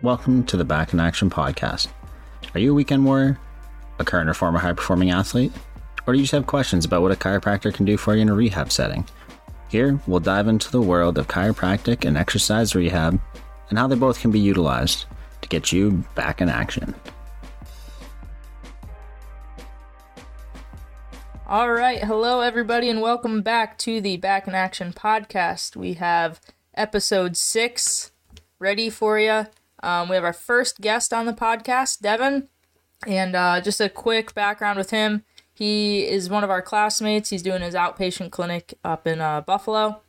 Welcome to the Back in Action podcast. Are you a weekend warrior, a current or former high performing athlete, or do you just have questions about what a chiropractor can do for you in a rehab setting? Here, we'll dive into the world of chiropractic and exercise rehab and how they both can be utilized to get you back in action. All right, hello everybody, and welcome back to the Back in Action podcast. We have episode six ready for you. Um, we have our first guest on the podcast, Devyn, and uh, just a quick background with him. He is one of our classmates. He's doing his outpatient clinic up in uh, Buffalo.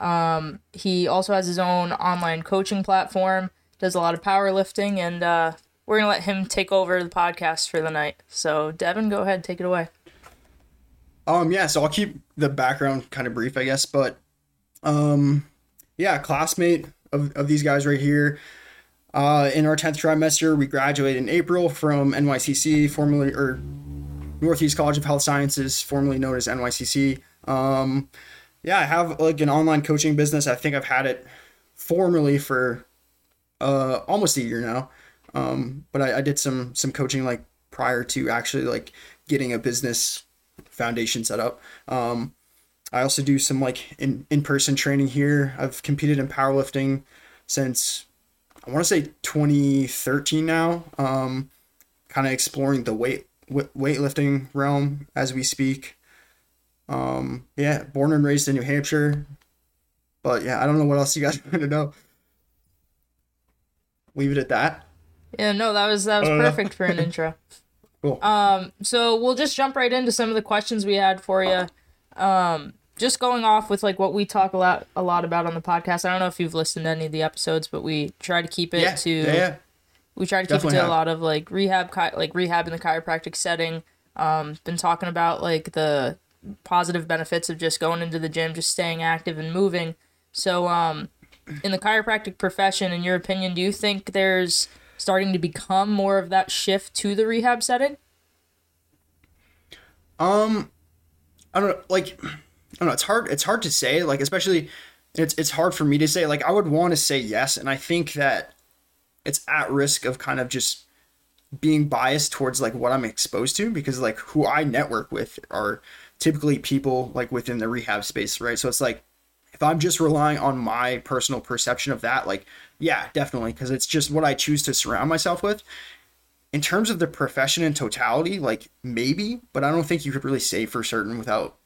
Um, he also has his own online coaching platform, does a lot of powerlifting, and uh, we're gonna let him take over the podcast for the night. So, Devyn, go ahead, take it away. Um, yeah, so I'll keep the background kind of brief, I guess, but um, yeah, classmate of, of these guys right here. Uh, in our 10th trimester, we graduated in April from NYCC, formerly, or Northeast College of Health Sciences, formerly known as NYCC. Um, yeah, I have like an online coaching business. I think I've had it formally for uh, almost a year now. Um, but I, I did some some coaching like prior to actually like getting a business foundation set up. Um, I also do some like in in person training here. I've competed in powerlifting since I want to say 2013 now. Um, kind of exploring the weight weightlifting realm as we speak. Um, yeah, born and raised in New Hampshire, but yeah, I don't know what else you guys want to know. Leave it at that. Yeah, no, that was that was perfect for an intro. Cool. Um, so we'll just jump right into some of the questions we had for you. Um, just going off with like what we talk a lot a lot about on the podcast. I don't know if you've listened to any of the episodes, but we try to keep it yeah, to yeah, yeah. we try to Definitely keep it to have. a lot of like rehab like rehab in the chiropractic setting. Um, been talking about like the positive benefits of just going into the gym, just staying active and moving. So um, in the chiropractic profession, in your opinion, do you think there's starting to become more of that shift to the rehab setting? Um, I don't know, like I don't know. It's hard. It's hard to say. Like especially, it's it's hard for me to say. Like I would want to say yes, and I think that it's at risk of kind of just being biased towards like what I'm exposed to because like who I network with are typically people like within the rehab space, right? So it's like if I'm just relying on my personal perception of that, like yeah, definitely, because it's just what I choose to surround myself with. In terms of the profession in totality, like maybe, but I don't think you could really say for certain without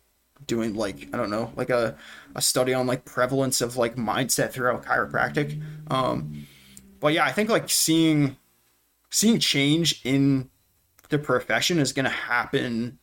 doing like I don't know, like a, a study on like prevalence of like mindset throughout chiropractic. Um, but yeah, I think like seeing seeing change in the profession is going to happen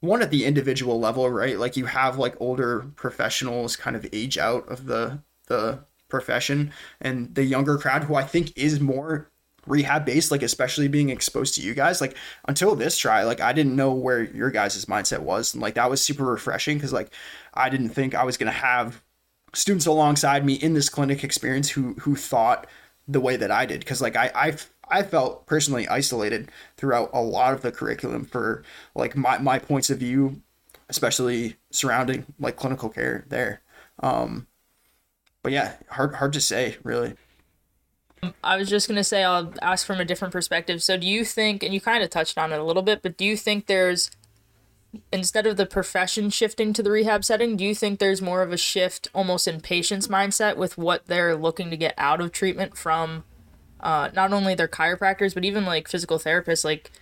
one at the individual level right like you have like older professionals kind of age out of the the profession and the younger crowd who I think is more rehab based like especially being exposed to you guys like until this try like I didn't know where your guys' mindset was and like that was super refreshing because like I didn't think I was gonna have students alongside me in this clinic experience who who thought the way that I did because like I I I felt personally isolated throughout a lot of the curriculum for like my my points of view especially surrounding like clinical care there um but yeah, hard hard to say really. I was just gonna say I'll ask from a different perspective. So do you think, and you kind of touched on it a little bit, but do you think there's instead of the profession shifting to the rehab setting, do you think there's more of a shift almost in patients' mindset with what they're looking to get out of treatment from uh, not only their chiropractors but even like physical therapists? Like,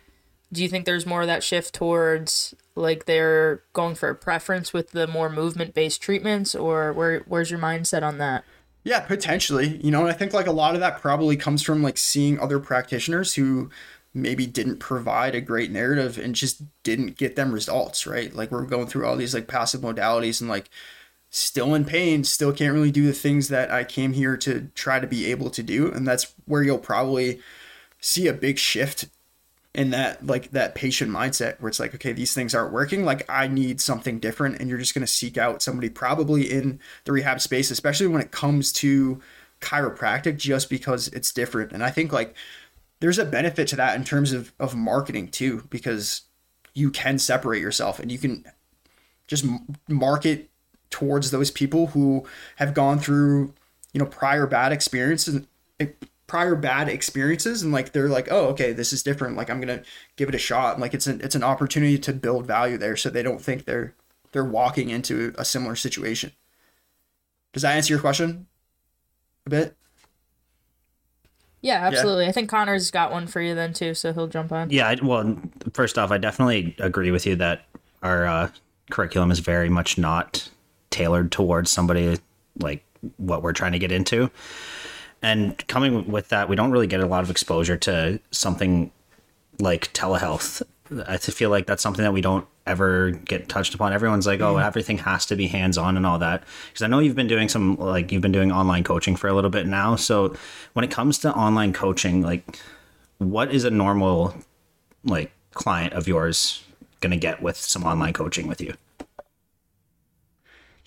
do you think there's more of that shift towards like they're going for a preference with the more movement based treatments or where where's your mindset on that yeah potentially you know and i think like a lot of that probably comes from like seeing other practitioners who maybe didn't provide a great narrative and just didn't get them results right? Like we're going through all these like passive modalities and like still in pain still can't really do the things that i came here to try to be able to do and that's where you'll probably see a big shift in that like that patient mindset where it's like okay these things aren't working. Like i need something different and you're just going to seek out somebody probably in the rehab space especially when it comes to chiropractic just because it's different. And i think like there's a benefit to that in terms of of marketing too because you can separate yourself and you can just market towards those people who have gone through you know prior bad experiences prior bad experiences and like they're like oh okay this is different like i'm gonna give it a shot and like it's an it's an opportunity to build value there so they don't think they're they're walking into a similar situation does that answer your question a bit Yeah, absolutely. I think Connor's got one for you then too, so he'll jump on. Yeah, I, well, first off, I definitely agree with you that our uh, curriculum is very much not tailored towards somebody like what we're trying to get into. And coming with that, we don't really get a lot of exposure to something like telehealth. I feel like that's something that we don't ever get touched upon. Everyone's like, "Oh, mm-hmm. everything has to be hands-on and all that." Because I know you've been doing some like you've been doing online coaching for a little bit now. So when it comes to online coaching, like what is a normal like client of yours going to get with some online coaching with you?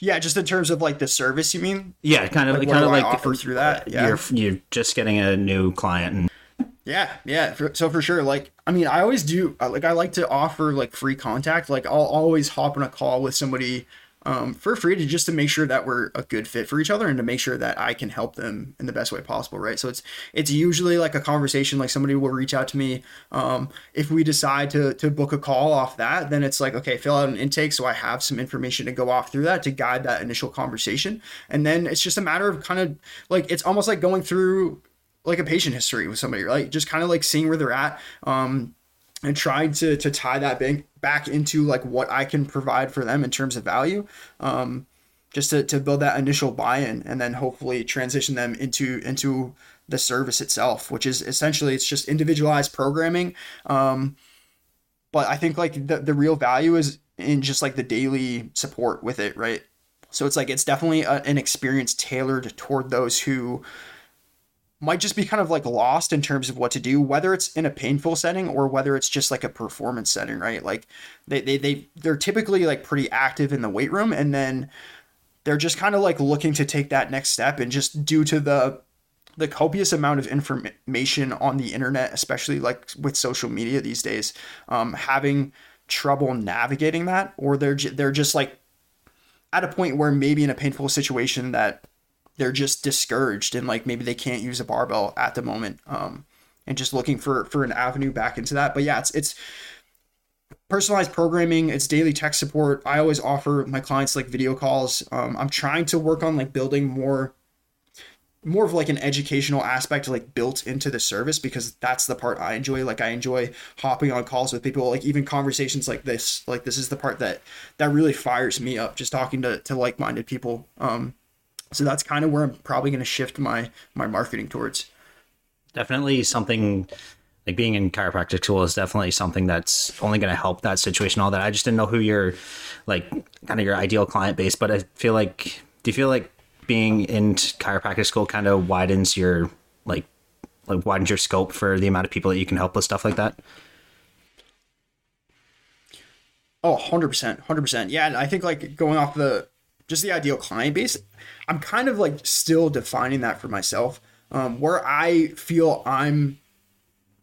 Yeah just in terms of like the service you mean Yeah, kind of Like, kind of like offer through that? Yeah. You're you're just getting a new client and Yeah, yeah. For, so for sure, like I mean, I always do. uh, Like I like to offer like free contact. Like I'll always hop on a call with somebody um, for free to just to make sure that we're a good fit for each other and to make sure that I can help them in the best way possible. Right. So it's it's usually like a conversation. Like somebody will reach out to me. Um, if we decide to to book a call off that, then it's like okay, fill out an intake so I have some information to go off through that to guide that initial conversation, and then it's just a matter of kind of like it's almost like going through like a patient history with somebody, right? Just kind of like seeing where they're at, um, and trying to to tie that bank back into like what I can provide for them in terms of value, um, just to, to build that initial buy-in, and then hopefully transition them into into the service itself, which is essentially it's just individualized programming. Um, but I think like the the real value is in just like the daily support with it, right? So it's like it's definitely a, an experience tailored toward those who might just be kind of like lost in terms of what to do, whether it's in a painful setting or whether it's just like a performance setting, right? Like they they they they're typically like pretty active in the weight room and then they're just kind of like looking to take that next step and just due to the the copious amount of information on the internet, especially like with social media these days, um, having trouble navigating that, or they're they're just like at a point where maybe in a painful situation that they're just discouraged and like maybe they can't use a barbell at the moment um, and just looking for for an avenue back into that but yeah it's it's personalized programming it's daily tech support i always offer my clients like video calls um, i'm trying to work on like building more more of like an educational aspect like built into the service because that's the part I enjoy. Like I enjoy hopping on calls with people, like even conversations like this. Like this is the part that that really fires me up. Just talking to to like minded people. Um, so that's kind of where I'm probably going to shift my my marketing towards. definitely something like being in chiropractic school is definitely something that's only going to help that situation all that i just didn't know who your like kind of your ideal client base but i feel like do you feel like being in chiropractic school kind of widens your like like widens your scope for the amount of people that you can help with stuff like that Oh, 100%. 100%. Yeah, and I think like going off the just the ideal client base, I'm kind of like still defining that for myself. Um, where I feel I'm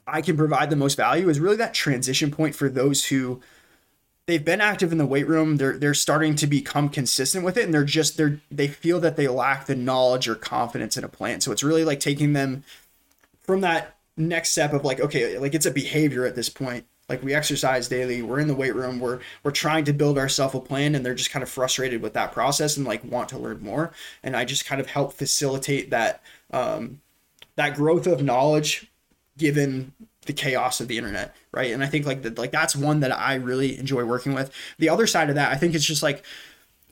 I can provide the most value is really that transition point for those who they've been active in the weight room, they're they're starting to become consistent with it and they're just they're they feel that they lack the knowledge or confidence in a plan. So it's really like taking them from that next step of like okay like it's a behavior at this point like we exercise daily we're in the weight room we're we're trying to build ourselves a plan and they're just kind of frustrated with that process and like want to learn more. And i just kind of help facilitate that um that growth of knowledge given the chaos of the internet right? And i think like that like that's one that i really enjoy working with. The other side of that i think it's just like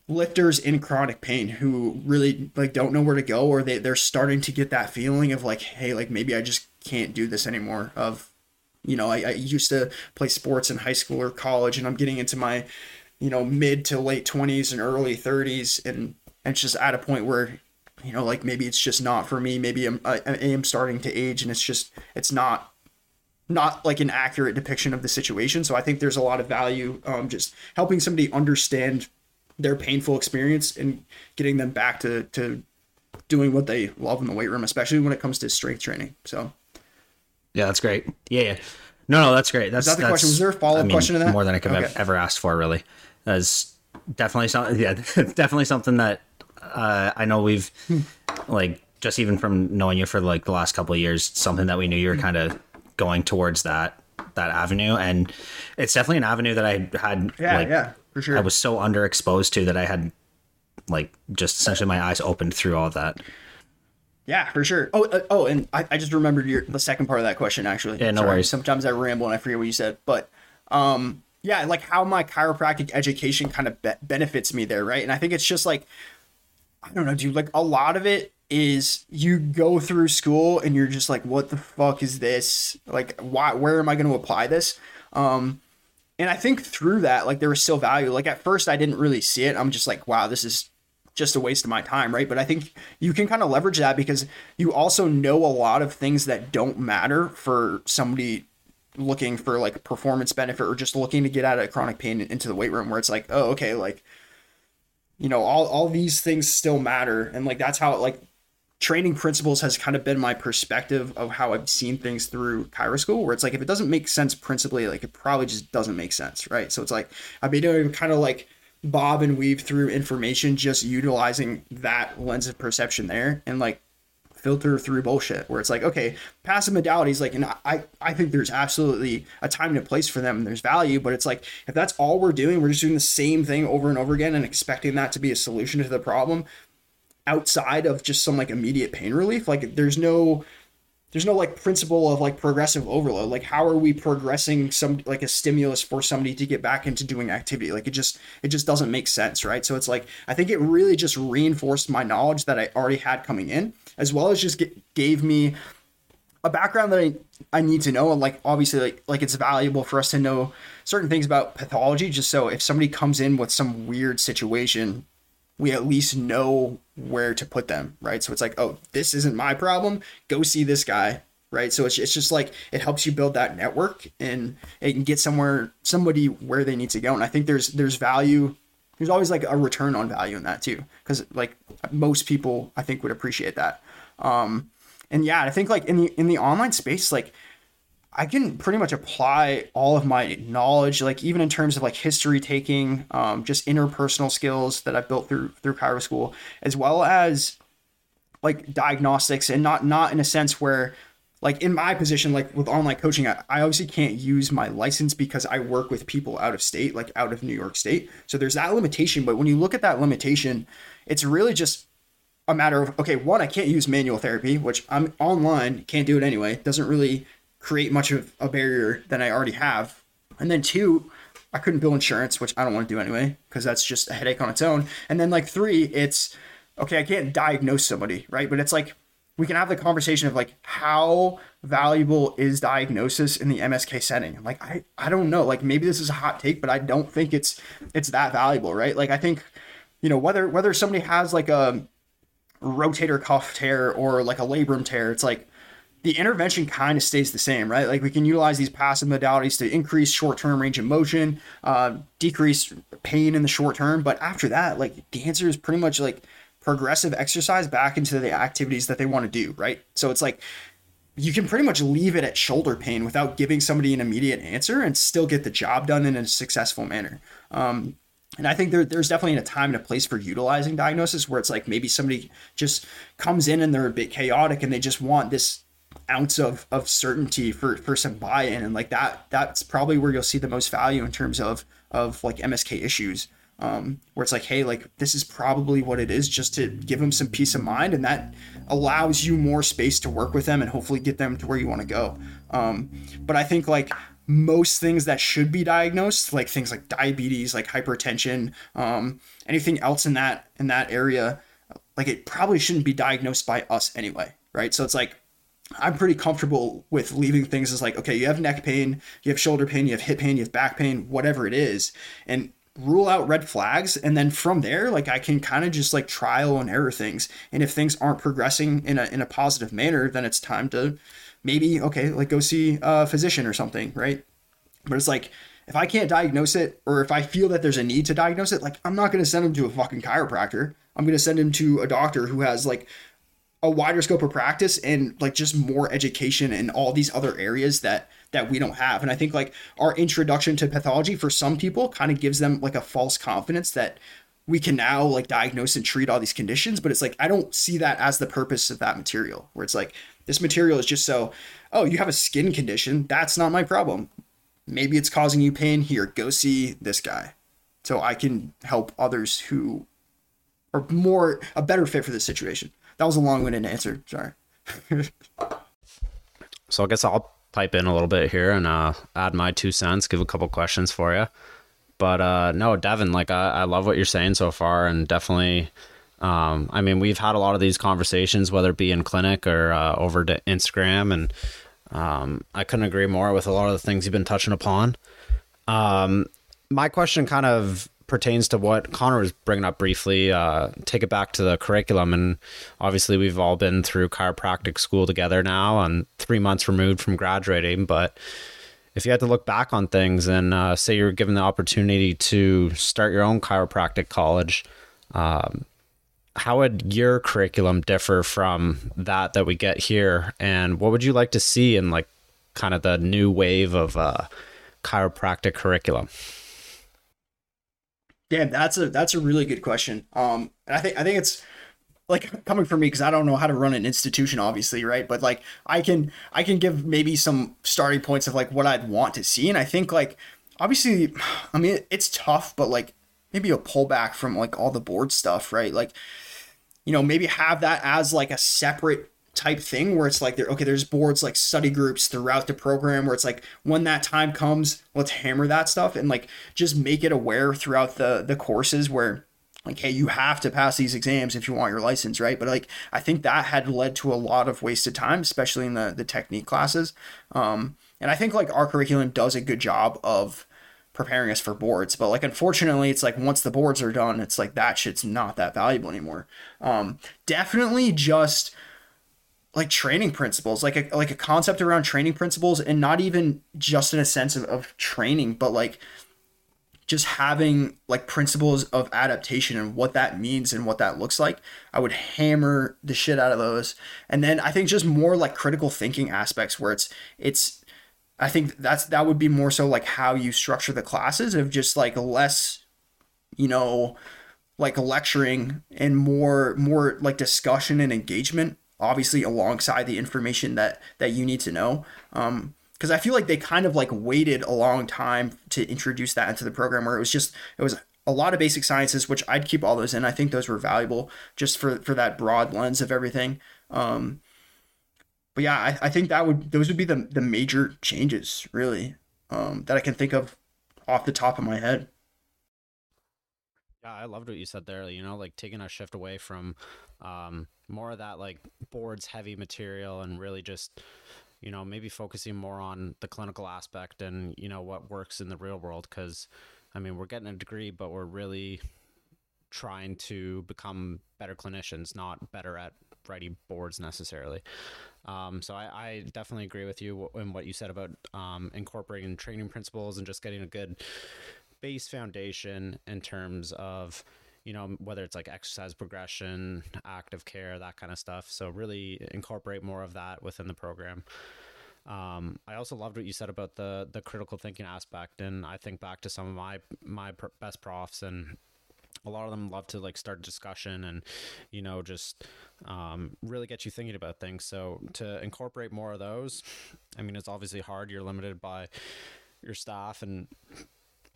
lifters in chronic pain who really like don't know where to go or they, they're starting to get that feeling of like hey like maybe i just can't do this anymore of you know I, I used to play sports in high school or college and i'm getting into my you know mid to late 20s and early 30s and, and it's just at a point where you know like maybe it's just not for me. Maybe i'm i, I am starting to age and it's just it's not not like an accurate depiction of the situation. So i think there's a lot of value um, just helping somebody understand their painful experience and getting them back to to doing what they love in the weight room especially when it comes to strength training. So yeah that's great yeah yeah no no that's great that's that the that's, question? Was there a follow-up question to that? more than i could have ever asked for really that's definitely something yeah definitely something that uh, i know we've Hmm. like just even from knowing you for like the last couple of years, something that we knew you were Mm-hmm. kind of going towards that that avenue, and it's definitely an avenue that I had. Yeah, like, yeah, for sure. I was so underexposed to that I had like just essentially my eyes opened through all of that. Yeah, for sure. Oh, uh, oh, and I, I just remembered your the second part of that question actually. Yeah, no Sorry, worries. Sometimes I ramble and I forget what you said, but um, yeah, like how my chiropractic education kind of be- benefits me there, right? And I think it's just like I don't know, dude. Like a lot of it is you go through school and you're just like, what the fuck is this? Like, why? Where am I going to apply this? Um, and I think through that, like there was still value. Like at first, I didn't really see it. I'm just like, wow, this is just a waste of my time, right? But I think you can kind of leverage that because you also know a lot of things that don't matter for somebody looking for like performance benefit or just looking to get out of chronic pain into the weight room where it's like, oh, okay, like you know, all all these things still matter and like that's how like training principles has kind of been my perspective of how I've seen things through Chiro school, where it's like if it doesn't make sense principally, like it probably just doesn't make sense, right? So it's like I've been doing kind of like bob and weave through information, just utilizing that lens of perception there, and like filter through bullshit where it's like okay passive modalities like and i i think there's absolutely a time and a place for them and there's value but it's like if that's all we're doing we're just doing the same thing over and over again and expecting that to be a solution to the problem outside of just some like immediate pain relief like there's no there's no like principle of like progressive overload. Like how are we progressing some like a stimulus for somebody to get back into doing activity? Like it just it just doesn't make sense right? So it's like i think it really just reinforced my knowledge that i already had coming in as well as just get, gave me a background that I, I need to know. And like obviously like, like it's valuable for us to know certain things about pathology just so if somebody comes in with some weird situation we at least know where to put them, right? So it's like, oh, this isn't my problem. Go see this guy, right? So it's, it's just like it helps you build that network and it can get somewhere somebody where they need to go. And I think there's there's value. There's always like a return on value in that too, because like most people I think would appreciate that. Um, and yeah, I think like in the in the online space, like I can pretty much apply all of my knowledge, like even in terms of like history taking, um, just interpersonal skills that I've built through through Chiro School, as well as like diagnostics, and not not in a sense where, like in my position, like with online coaching, I, I obviously can't use my license because I work with people out of state, like out of New York State. So there's that limitation. But when you look at that limitation, it's really just a matter of okay, one, I can't use manual therapy, which I'm online, can't do it anyway. Doesn't really create much of a barrier than I already have. And then two, I couldn't bill insurance, which I don't want to do anyway, because that's just a headache on its own. And then like three, it's okay, I can't diagnose somebody, right? But it's like we can have the conversation of like how valuable is diagnosis in the MSK setting? Like I I don't know. Like maybe this is a hot take, but I don't think it's it's that valuable, right? Like I think, you know, whether whether somebody has like a rotator cuff tear or like a labrum tear, it's like the intervention kind of stays the same, right? Like we can utilize these passive modalities to increase short-term range of motion, uh, decrease pain in the short term. But after that, like the answer is pretty much like progressive exercise back into the activities that they want to do, right? So it's like you can pretty much leave it at shoulder pain without giving somebody an immediate answer and still get the job done in a successful manner. Um, and I think there, there's definitely a time and a place for utilizing diagnosis where it's like maybe somebody just comes in and they're a bit chaotic and they just want this ounce of of certainty for for some buy-in and like that that's probably where you'll see the most value in terms of of like MSK issues. Um where it's like hey like this is probably what it is just to give them some peace of mind and that allows you more space to work with them and hopefully get them to where you want to go. Um but I think like most things that should be diagnosed like things like diabetes like hypertension um anything else in that in that area like it probably shouldn't be diagnosed by us anyway right? So it's like I'm pretty comfortable with leaving things as like, okay, you have neck pain, you have shoulder pain, you have hip pain, you have back pain, whatever it is, and rule out red flags. And then from there, like I can kind of just like trial and error things. And if things aren't progressing in a in a positive manner, then it's time to maybe, okay, like go see a physician or something, right? But it's like if I can't diagnose it, or if I feel that there's a need to diagnose it, like I'm not gonna send him to a fucking chiropractor. I'm gonna send him to a doctor who has like a wider scope of practice and like just more education in all these other areas that that we don't have and i think like our introduction to pathology for some people kind of gives them like a false confidence that we can now like diagnose and treat all these conditions, but it's like I don't see that as the purpose of that material. Where it's like this material is just so, oh, you have a skin condition, that's not my problem. Maybe it's causing you pain. Here, go see this guy, so I can help others who are more a better fit for this situation. That was a long-winded answer. Sorry. so I guess I'll pipe in a little bit here and uh, add my two cents, give a couple questions for you. But uh, no, Devyn, like I, I love what you're saying so far, and definitely. Um, I mean, we've had a lot of these conversations, whether it be in clinic or uh, over to Instagram, and um, I couldn't agree more with a lot of the things you've been touching upon. Um, my question kind of pertains to what Connor was bringing up briefly. Uh, take it back to the curriculum, and obviously we've all been through chiropractic school together now, and three months removed from graduating. But if you had to look back on things and uh, say you're given the opportunity to start your own chiropractic college, um, how would your curriculum differ from that that we get here, and what would you like to see in like kind of the new wave of uh, chiropractic curriculum? Yeah, that's a that's a really good question. Um, and I think I think it's like coming from me because I don't know how to run an institution, obviously, right? But like I can I can give maybe some starting points of like what I'd want to see, and I think like obviously, I mean it's tough, but like maybe a pullback from like all the board stuff, right? Like you know maybe have that as like a separate type thing where it's like there okay there's boards like study groups throughout the program where it's like when that time comes let's hammer that stuff and like just make it aware throughout the the courses where like hey you have to pass these exams if you want your license right but like i think that had led to a lot of wasted time especially in the the technique classes um and i think like our curriculum does a good job of preparing us for boards. But like unfortunately, it's like once the boards are done, it's like that shit's not that valuable anymore. Um, definitely just like training principles, like a like a concept around training principles, and not even just in a sense of, of training, but like just having like principles of adaptation and what that means and what that looks like. I would hammer the shit out of those. And then I think just more like critical thinking aspects where it's it's I think that's that would be more so like how you structure the classes of just like less, you know, like lecturing and more more like discussion and engagement obviously alongside the information that that you need to know. Um because i feel like they kind of like waited a long time to introduce that into the program where it was just it was a lot of basic sciences which i'd keep all those in. I think those were valuable just for for that broad lens of everything. Um but yeah i, I think that would those would be the the major changes really um that i can think of off the top of my head. Yeah, I loved what you said there. You know, like taking a shift away from um, more of that like boards heavy material and really just, you know, maybe focusing more on the clinical aspect and you know what works in the real world. Because, I mean, we're getting a degree, but we're really trying to become better clinicians, not better at writing boards necessarily. Um, so I, I, definitely agree with you in what you said about um, incorporating training principles and just getting a good base foundation in terms of you know whether it's like exercise progression active care that kind of stuff so really incorporate more of that within the program um, I also loved what you said about the the critical thinking aspect, and I think back to some of my my best profs, and a lot of them love to like start discussion and you know just um, really get you thinking about things. So to incorporate more of those, I mean, it's obviously hard. You're limited by your staff and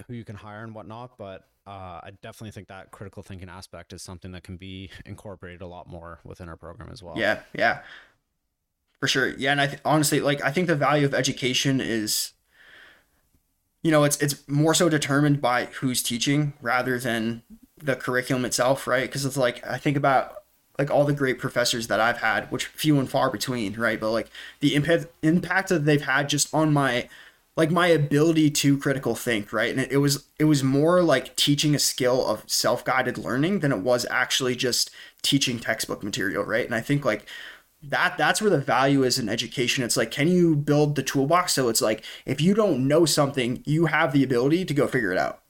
who you can hire and whatnot. But uh, I definitely think that critical thinking aspect is something that can be incorporated a lot more within our program as well. Yeah, yeah, for sure. Yeah, and I th- honestly like I think the value of education is, you know, it's it's more so determined by who's teaching rather than the curriculum itself, right? Because it's like I think about like all the great professors that I've had, which few and far between, right? But like the impact impact that they've had just on my like my ability to critical think right? And it, was it was more like teaching a skill of self-guided learning than it was actually just teaching textbook material right? And i think like that that's where the value is in education. It's like can you build the toolbox so it's like if you don't know something you have the ability to go figure it out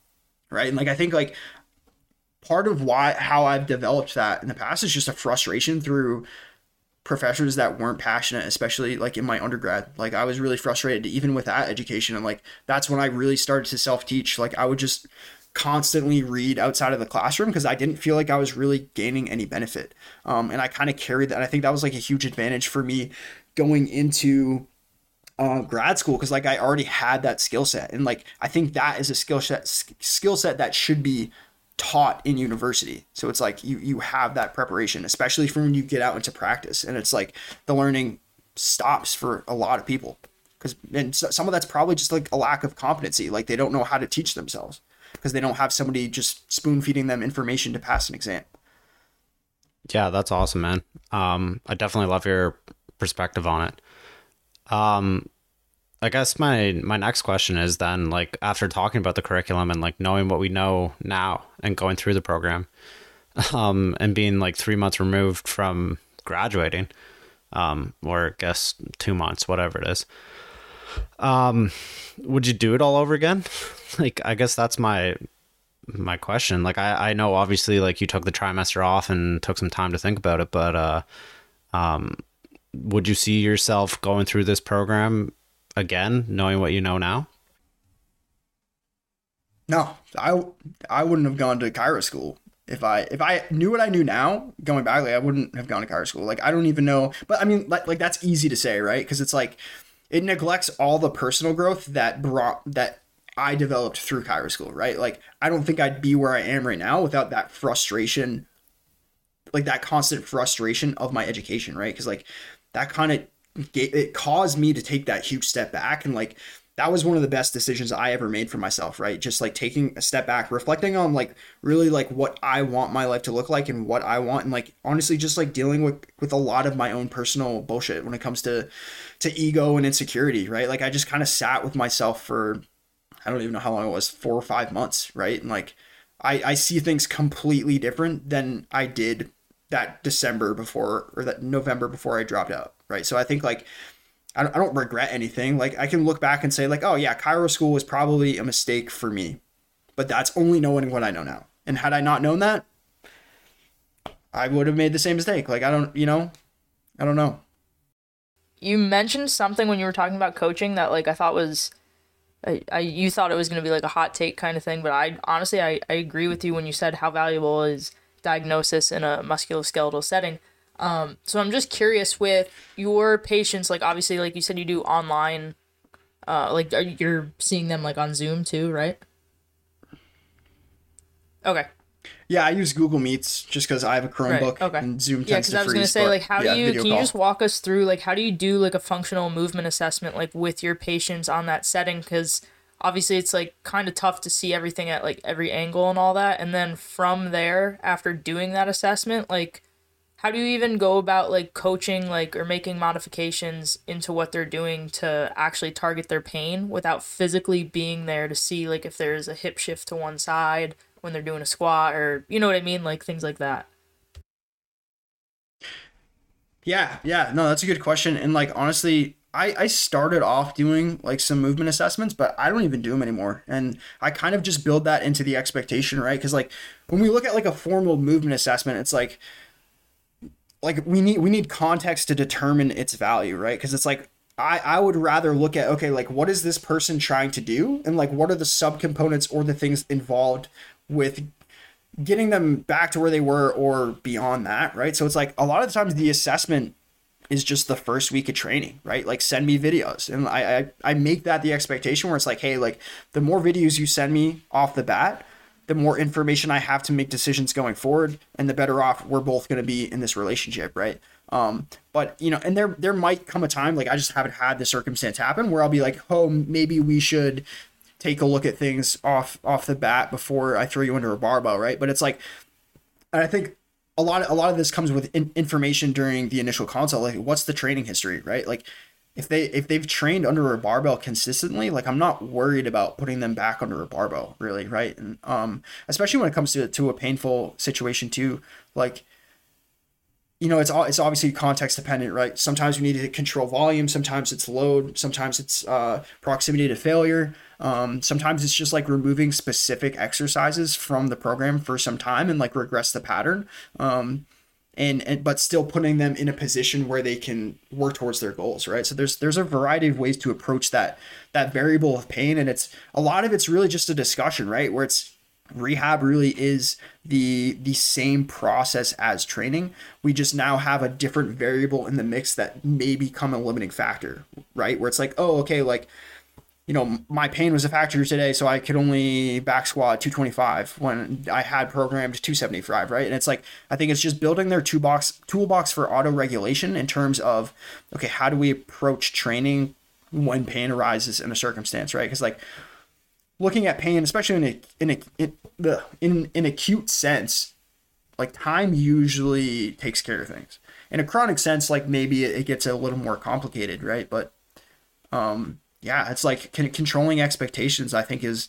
right? And like i think like part of why how i've developed that in the past is just a frustration through professors that weren't passionate, especially like in my undergrad. Like I was really frustrated even with that education. And like that's when I really started to self teach. Like I would just constantly read outside of the classroom because I didn't feel like I was really gaining any benefit. Um, and I kind of carried that. I think that was like a huge advantage for me going into uh, grad school because like I already had that skill set, and like I think that is a skill set skill set that should be taught in university. So it's like you you have that preparation, especially for when you get out into practice, and it's like the learning stops for a lot of people because and some of that's probably just like a lack of competency, like they don't know how to teach themselves because they don't have somebody just spoon feeding them information to pass an exam. Yeah, that's awesome, man. Um, I definitely love your perspective on it. Um, I guess my my next question is then like after talking about the curriculum and like knowing what we know now and going through the program, um, and being like three months removed from graduating, um, or I guess two months, whatever it is. Um, would you do it all over again? like, I guess that's my my question. Like, I I know obviously like you took the trimester off and took some time to think about it, but uh, um, would you see yourself going through this program again, knowing what you know now? No, I I wouldn't have gone to Chiro school if I if I knew what I knew now going back. Like I wouldn't have gone to Chiro school. Like I don't even know. But I mean, like like that's easy to say, right? Because it's like it neglects all the personal growth that brought that I developed through Chiro school, right? Like I don't think I'd be where I am right now without that frustration, like that constant frustration of my education, right? Because like that kind of it caused me to take that huge step back and like that was one of the best decisions I ever made for myself, right? Just like taking a step back, reflecting on like really like what I want my life to look like and what I want and like honestly just like dealing with with a lot of my own personal bullshit when it comes to to ego and insecurity, right? Like I just kind of sat with myself for I don't even know how long it was, 4 or 5 months, right? And like I I see things completely different than I did that December before or that November before I dropped out, right? So I think like I don't, I don't regret anything. Like I can look back and say like, oh yeah, Chiro school was probably a mistake for me, but that's only knowing what I know now. And had I not known that, I would have made the same mistake. Like I don't, you know, I don't know. You mentioned something when you were talking about coaching that like I thought was I, I you thought it was going to be like a hot take kind of thing, but I honestly I, I agree with you when you said how valuable is diagnosis in a musculoskeletal setting. Um, so I'm just curious with your patients, like obviously, like you said, you do online, uh, like are, you're seeing them like on Zoom too, right? Okay. Yeah, I use Google Meets just because I have a Chromebook right, okay. and Zoom. Yeah, because I was gonna say, like, how yeah, do you? Can call. you just walk us through, like, how do you do like a functional movement assessment, like with your patients on that setting? Because obviously, it's like kind of tough to see everything at like every angle and all that, and then from there, after doing that assessment, like how do you even go about like coaching like or making modifications into what they're doing to actually target their pain without physically being there to see like if there's a hip shift to one side when they're doing a squat or you know what I mean like things like that. Yeah, yeah, no, that's a good question and like honestly I, I started off doing like some movement assessments, but I don't even do them anymore. And I kind of just build that into the expectation, right? Because like when we look at like a formal movement assessment, it's like like we need we need context to determine its value, right? Because it's like I, I would rather look at okay like what is this person trying to do? And like what are the subcomponents or the things involved with getting them back to where they were or beyond that right? So it's like a lot of the times the assessment is just the first week of training right? Like send me videos. And I, I i make that the expectation where it's like hey like the more videos you send me off the bat the more information I have to make decisions going forward, and the better off we're both going to be in this relationship, right? Um, but you know, and there there might come a time like I just haven't had the circumstance happen where I'll be like, oh, maybe we should take a look at things off off the bat before I throw you under a barbell, right? But it's like, and I think a lot of, a lot of this comes with in, information during the initial consult, like what's the training history, right? Like if they if they've trained under a barbell consistently, like I'm not worried about putting them back under a barbell, really, right? And um, especially when it comes to to a painful situation too, like you know, it's all it's obviously context dependent, right? Sometimes we need to control volume, sometimes it's load, sometimes it's uh, proximity to failure. Um, sometimes it's just like removing specific exercises from the program for some time and like regress the pattern. Um, and, and but still putting them in a position where they can work towards their goals right? So there's there's a variety of ways to approach that that variable of pain and it's a lot of it's really just a discussion right? Where it's rehab really is the the same process as training. We just now have a different variable in the mix that may become a limiting factor right? Where it's like oh okay like you know my pain was a factor today so i could only back squat 225 when i had programmed 275 right and it's like i think it's just building their toolbox toolbox for auto regulation in terms of okay how do we approach training when pain arises in a circumstance right because like looking at pain, especially in a in a in the in an acute sense, like time usually takes care of things. In a chronic sense, like maybe it, gets a little more complicated, right? But um, yeah, it's like controlling expectations. I think is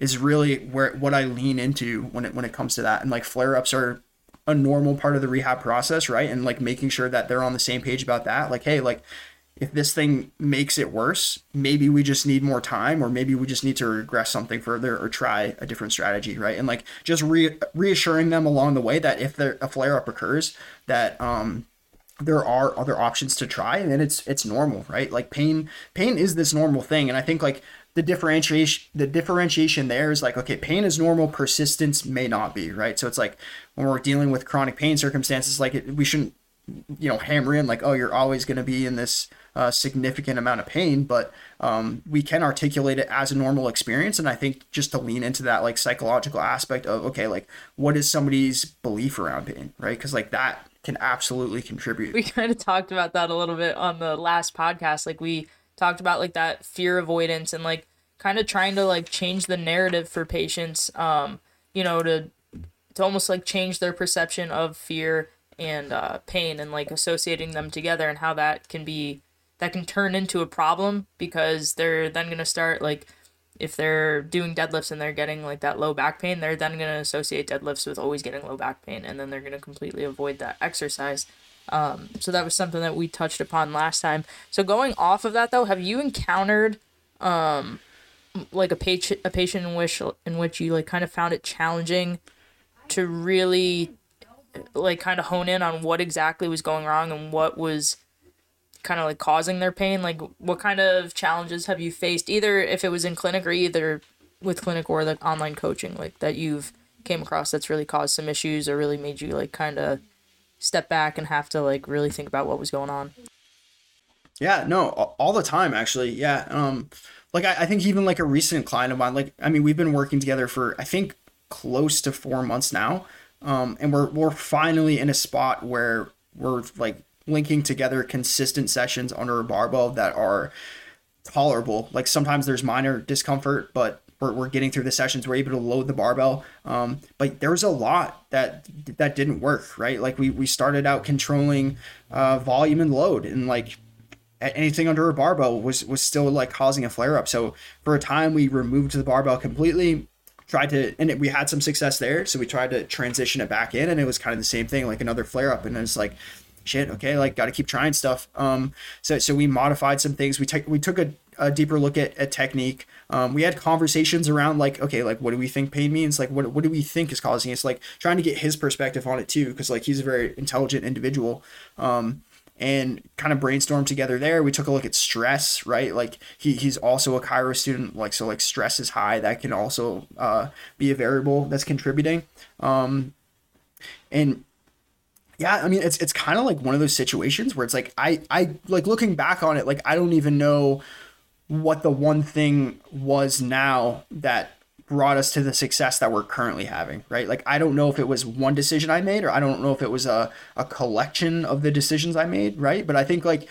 is really where what I lean into when it when it comes to that. And like flare ups are a normal part of the rehab process, right? And like making sure that they're on the same page about that. Like, hey, like if this thing makes it worse, maybe we just need more time, or maybe we just need to regress something further or try a different strategy, right? And like just re- reassuring them along the way that if there a flare up occurs, that um there are other options to try, and it's it's normal, right? Like pain pain is this normal thing, and I think like the differentiation the differentiation there is like okay pain is normal persistence may not be right so it's like when we're dealing with chronic pain circumstances like it, we shouldn't you know hammer in like oh you're always going to be in this uh, significant amount of pain, but um, we can articulate it as a normal experience. And I think just to lean into that like psychological aspect of okay, like what is somebody's belief around pain, right? Because like that can absolutely contribute. We kind of talked about that a little bit on the last podcast. Like we talked about like that fear avoidance and like kind of trying to like change the narrative for patients. Um, you know, to to almost like change their perception of fear and uh, pain and like associating them together and how that can be that can turn into a problem because they're then going to start like if they're doing deadlifts and they're getting like that low back pain, they're then going to associate deadlifts with always getting low back pain and then they're going to completely avoid that exercise. Um, so that was something that we touched upon last time. So going off of that though, have you encountered um, like a patient a patient in which in which you like kind of found it challenging to really like kind of hone in on what exactly was going wrong and what was kind of like causing their pain? Like, what kind of challenges have you faced, either if it was in clinic or either with clinic or the online coaching, like that you've came across that's really caused some issues or really made you like kind of step back and have to like really think about what was going on? Yeah, no, all the time actually. Yeah. Um, like I, I think even like a recent client of mine, like I mean, we've been working together for I think close to four months now. Um, and we're we're finally in a spot where we're like linking together consistent sessions under a barbell that are tolerable. Like sometimes there's minor discomfort, but we're, we're getting through the sessions. We're able to load the barbell. Um, but there was a lot that that didn't work, right? Like we we started out controlling uh, volume and load, and like anything under a barbell was was still like causing a flare up. So for a time, we removed the barbell completely. Tried to, and it, we had some success there. So we tried to transition it back in, and it was kind of the same thing, like another flare up. And it's like, shit, okay, like got to keep trying stuff. Um, so so we modified some things. We took we took a, a deeper look at, at technique. Um, we had conversations around like, okay, like what do we think pain means? Like what what do we think is causing it? It's like trying to get his perspective on it too, because like he's a very intelligent individual. Um, and kind of brainstorm together there. We took a look at stress, right? Like he, he's also a Chiro student, like so like stress is high. That can also uh, be a variable that's contributing. Um, and yeah, I mean it's it's kind of like one of those situations where it's like I I like looking back on it like I don't even know what the one thing was now that brought us to the success that we're currently having, right? Like I don't know if it was one decision I made or I don't know if it was a a collection of the decisions I made, right? But I think like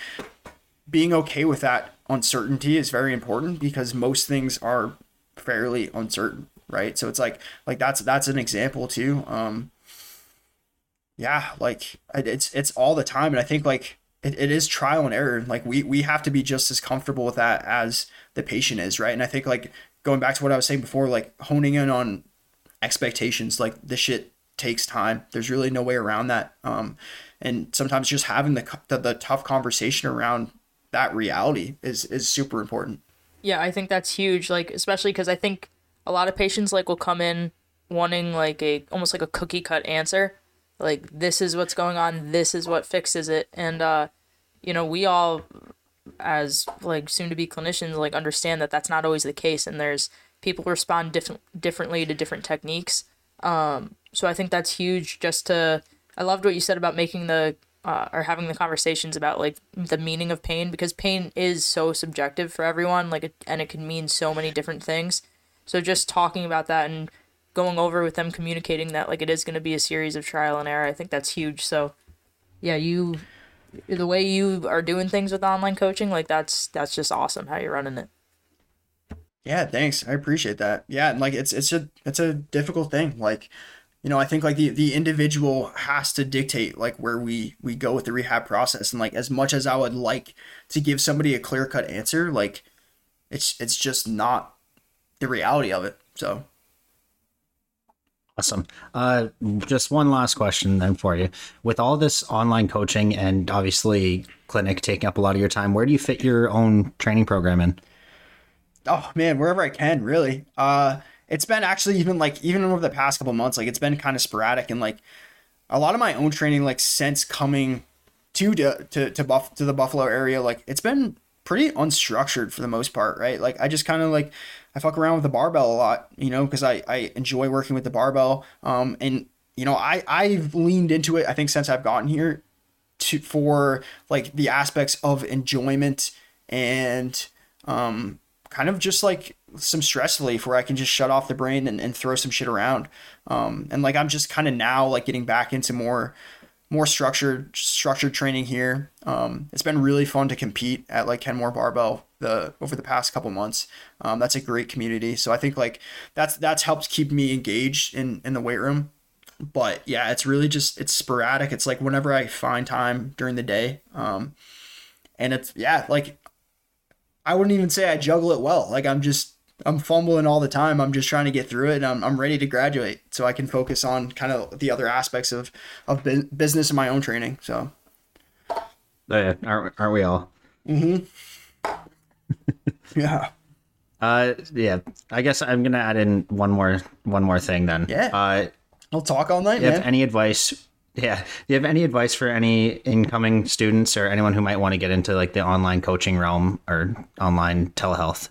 being okay with that uncertainty is very important because most things are fairly uncertain, right? So it's like like that's that's an example too. Um yeah, like it's it's all the time, and I think like it, it is trial and error. Like we we have to be just as comfortable with that as the patient is, right? And I think like going back to what I was saying before, like honing in on expectations, like this shit takes time. There's really no way around that. Um, and sometimes just having the, the the tough conversation around that reality is is super important. Yeah, I think that's huge. Like especially because I think a lot of patients like will come in wanting like a almost like a cookie cut answer like this is what's going on this is what fixes it and uh you know we all as like soon to be clinicians like understand that that's not always the case and there's people respond different differently to different techniques. Um, so I think that's huge. Just to, I loved what you said about making the uh, or having the conversations about like the meaning of pain because pain is so subjective for everyone. Like, and it can mean so many different things. So just talking about that and going over with them, communicating that like it is going to be a series of trial and error. I think that's huge. So, yeah, you, the way you are doing things with online coaching, like that's that's just awesome how you're running it. Yeah, thanks. I appreciate that. Yeah, and like it's it's a it's a difficult thing. Like, you know, I think like the the individual has to dictate like where we we go with the rehab process. And like as much as I would like to give somebody a clear cut answer, like it's it's just not the reality of it. So Awesome. Uh, just one last question then for you. With all this online coaching and obviously clinic taking up a lot of your time, where do you fit your own training program in? oh man, wherever I can, really. Uh, it's been actually even like even over the past couple months, like it's been kind of sporadic and like a lot of my own training, like since coming to to to Buff to the Buffalo area, like it's been pretty unstructured for the most part, right? Like I just kind of like I fuck around with the barbell a lot, you know, because I I enjoy working with the barbell. Um, and you know I I've leaned into it. I think since I've gotten here, to for like the aspects of enjoyment and um kind of just like some stress relief where I can just shut off the brain and, and throw some shit around. Um, and like I'm just kind of now like getting back into more more structured structured training here. Um, it's been really fun to compete at like Kenmore Barbell the over the past couple months. Um, that's a great community. So I think like that's that's helped keep me engaged in in the weight room. But yeah, it's really just it's sporadic. It's like whenever I find time during the day. Um, and it's yeah, like I wouldn't even say I juggle it well. Like I'm just I'm fumbling all the time. I'm just trying to get through it and I'm, I'm ready to graduate so I can focus on kind of the other aspects of, of business and my own training. So, oh, yeah, aren't, aren't we all? Mm-hmm. Yeah. Uh, yeah, I guess I'm going to add in one more, one more thing then. Yeah. Uh, I'll talk all night, you man. Have any advice yeah. Do you have any advice for any incoming students or anyone who might want to get into like the online coaching realm or online telehealth?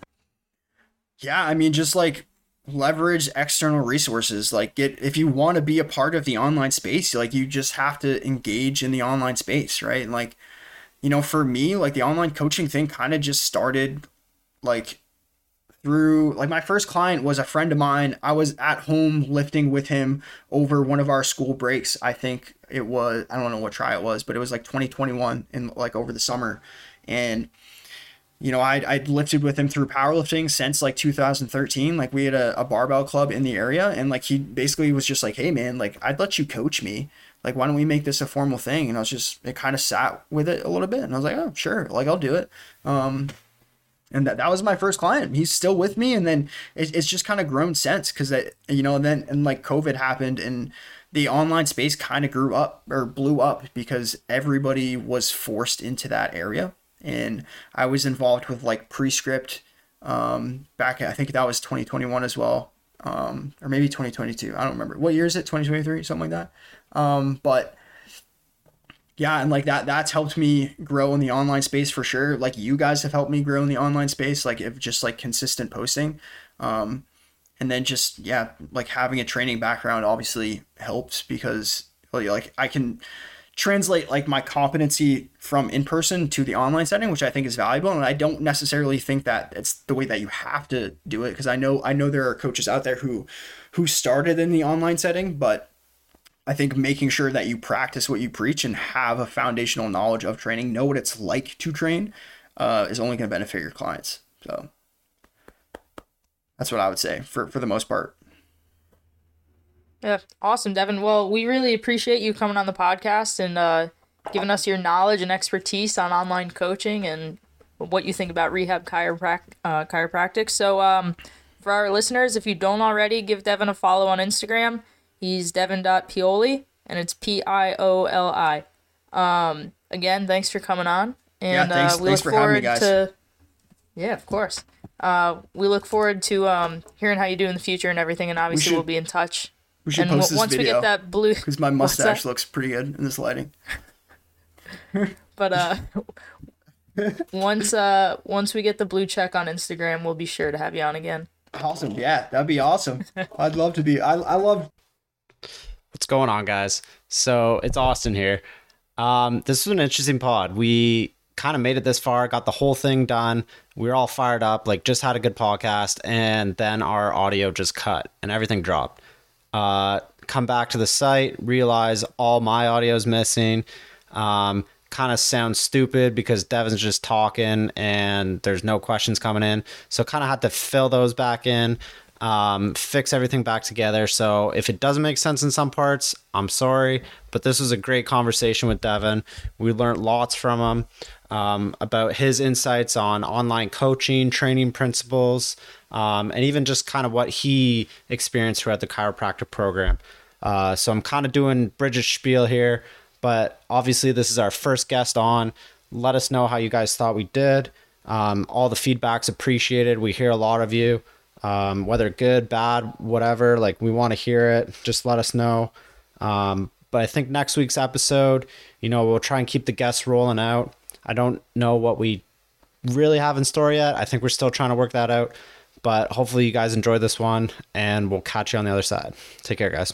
Yeah, I mean just like leverage external resources. Like get if you want to be a part of the online space, like you just have to engage in the online space, right? And like you know, for me, like the online coaching thing kind of just started like through like my first client was a friend of mine. I was at home lifting with him over one of our school breaks. I think it was I don't know what try it was, but it was like 2021 and like over the summer. And you know, I'd, I'd lifted with him through powerlifting since like 2013. Like we had a, a barbell club in the area and like he basically was just like, Hey man, like I'd let you coach me. Like, why don't we make this a formal thing? And I was just, it kind of sat with it a little bit and I was like, Oh, sure. Like I'll do it. Um, and that, that was my first client. He's still with me. And then it, it's just kind of grown since because that you know and then and like covid happened and the online space kind of grew up or blew up because everybody was forced into that area. And i was involved with like prescript um back i think that was 2021 as well um or maybe 2022 i don't remember. What year is it? 2023 something like that. Um but yeah and like that that's helped me grow in the online space for sure. Like you guys have helped me grow in the online space like if just like consistent posting. Um and then just yeah like having a training background obviously helps because like i can translate like my competency from in person to the online setting which i think is valuable and i don't necessarily think that it's the way that you have to do it because i know i know there are coaches out there who who started in the online setting but I think making sure that you practice what you preach and have a foundational knowledge of training, know what it's like to train, uh, is only going to benefit your clients. So that's what I would say for, for the most part. Yeah, awesome, Devyn. Well, we really appreciate you coming on the podcast and uh, giving us your knowledge and expertise on online coaching and what you think about rehab uh, chiropractic. So, um, for our listeners, if you don't already, give Devyn a follow on Instagram He's Devyn.pioli, and it's P I O L I. Um, again, thanks for coming on. And yeah, thanks, uh, we thanks look for forward having me, guys. to. Yeah, of course. Uh, we look forward to um, hearing how you do in the future and everything, and obviously we will be in touch. We should and post w- this once video we get that blue, because my mustache looks pretty good in this lighting. but uh, once uh, once we get the blue check on Instagram, we'll be sure to have you on again. Awesome. Yeah, that'd be awesome. I'd love to be. I I love. What's going on, guys? So it's Austin here. Um, this was an interesting pod. We kind of made it this far, got the whole thing done. We were all fired up, like just had a good podcast, and then our audio just cut and everything dropped. Uh, come back to the site, realize all my audio is missing. Um, kind of sounds stupid because Devyn's just talking and there's no questions coming in. So kind of had to fill those back in, um, fix everything back together. So if it doesn't make sense in some parts, I'm sorry, but this was a great conversation with Devyn. We learned lots from him um, about his insights on online coaching, training principles, um, and even just kind of what he experienced throughout the chiropractic program. Uh, so I'm kind of doing Bridget's spiel here. But obviously, this is our first guest on. Let us know how you guys thought we did. Um, all the feedback's appreciated. We hear a lot of you, um, whether good, bad, whatever. Like, we want to hear it. Just let us know. Um, but I think next week's episode, you know, we'll try and keep the guests rolling out. I don't know what we really have in store yet. I think we're still trying to work that out. But hopefully, you guys enjoy this one, and we'll catch you on the other side. Take care, guys.